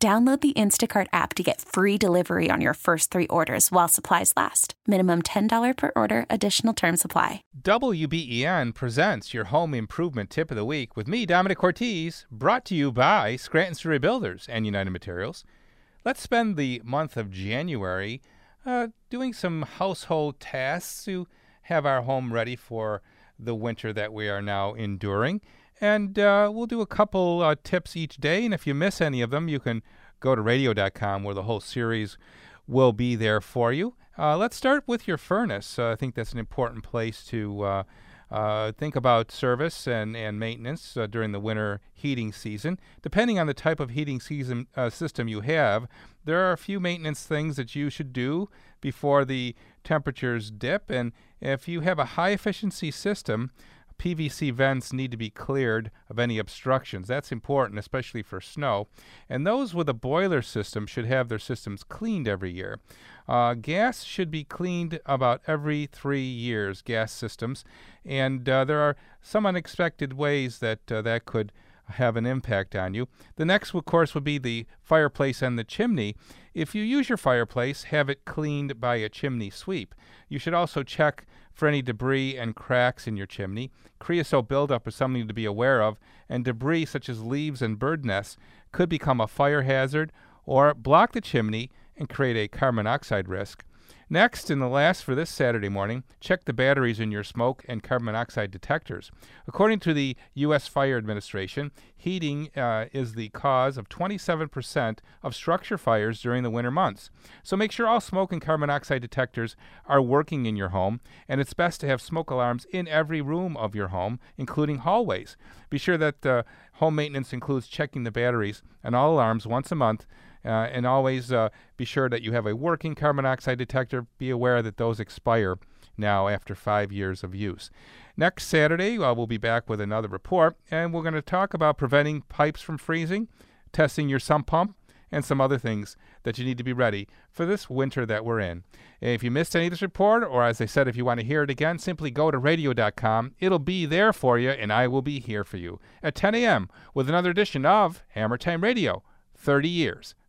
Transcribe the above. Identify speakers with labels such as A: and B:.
A: Download the Instacart app to get free delivery on your first three orders while supplies last. Minimum $10 per order, additional term supply.
B: WBEN presents your home improvement tip of the week with me, Domenic Cortez, brought to you by Scranton Survey Builders and United Materials. Let's spend the month of January uh, doing some household tasks to have our home ready for the winter that we are now enduring. And uh, we'll do a couple uh, tips each day. And if you miss any of them, you can go to radio.com where the whole series will be there for you. Uh, let's start with your furnace. Uh, I think that's an important place to uh, uh, think about service and, and maintenance during the winter heating season. Depending on the type of heating season system you have, there are a few maintenance things that you should do before the temperatures dip. And if you have a high efficiency system, PVC vents need to be cleared of any obstructions. That's important, especially for snow. And those with a boiler system should have their systems cleaned every year. Uh, gas should be cleaned about every three years, gas systems. And uh, there are some unexpected ways that uh, that could have an impact on you. The next, of course, would be the fireplace and the chimney. If you use your fireplace, have it cleaned by a chimney sweep. You should also check for any debris and cracks in your chimney. Creosote buildup is something to be aware of, and debris such as leaves and bird nests could become a fire hazard or block the chimney and create a carbon monoxide risk. Next, and the last for this Saturday morning, check the batteries in your smoke and carbon monoxide detectors. According to the U.S. Fire Administration, heating uh, is the cause of 27% of structure fires during the winter months. So make sure all smoke and carbon monoxide detectors are working in your home, and it's best to have smoke alarms in every room of your home, including hallways. Be sure that uh, home maintenance includes checking the batteries and all alarms once a month and always uh, be sure that you have a working carbon monoxide detector. Be aware that those expire now after five years of use. Next Saturday, uh, we'll be back with another report, and we're going to talk about preventing pipes from freezing, testing your sump pump, and some other things that you need to be ready for this winter that we're in. If you missed any of this report, or as I said, if you want to hear it again, simply go to radio.com. It'll be there for you, and I will be here for you at 10 a.m. with another edition of Hammer Time Radio 30 years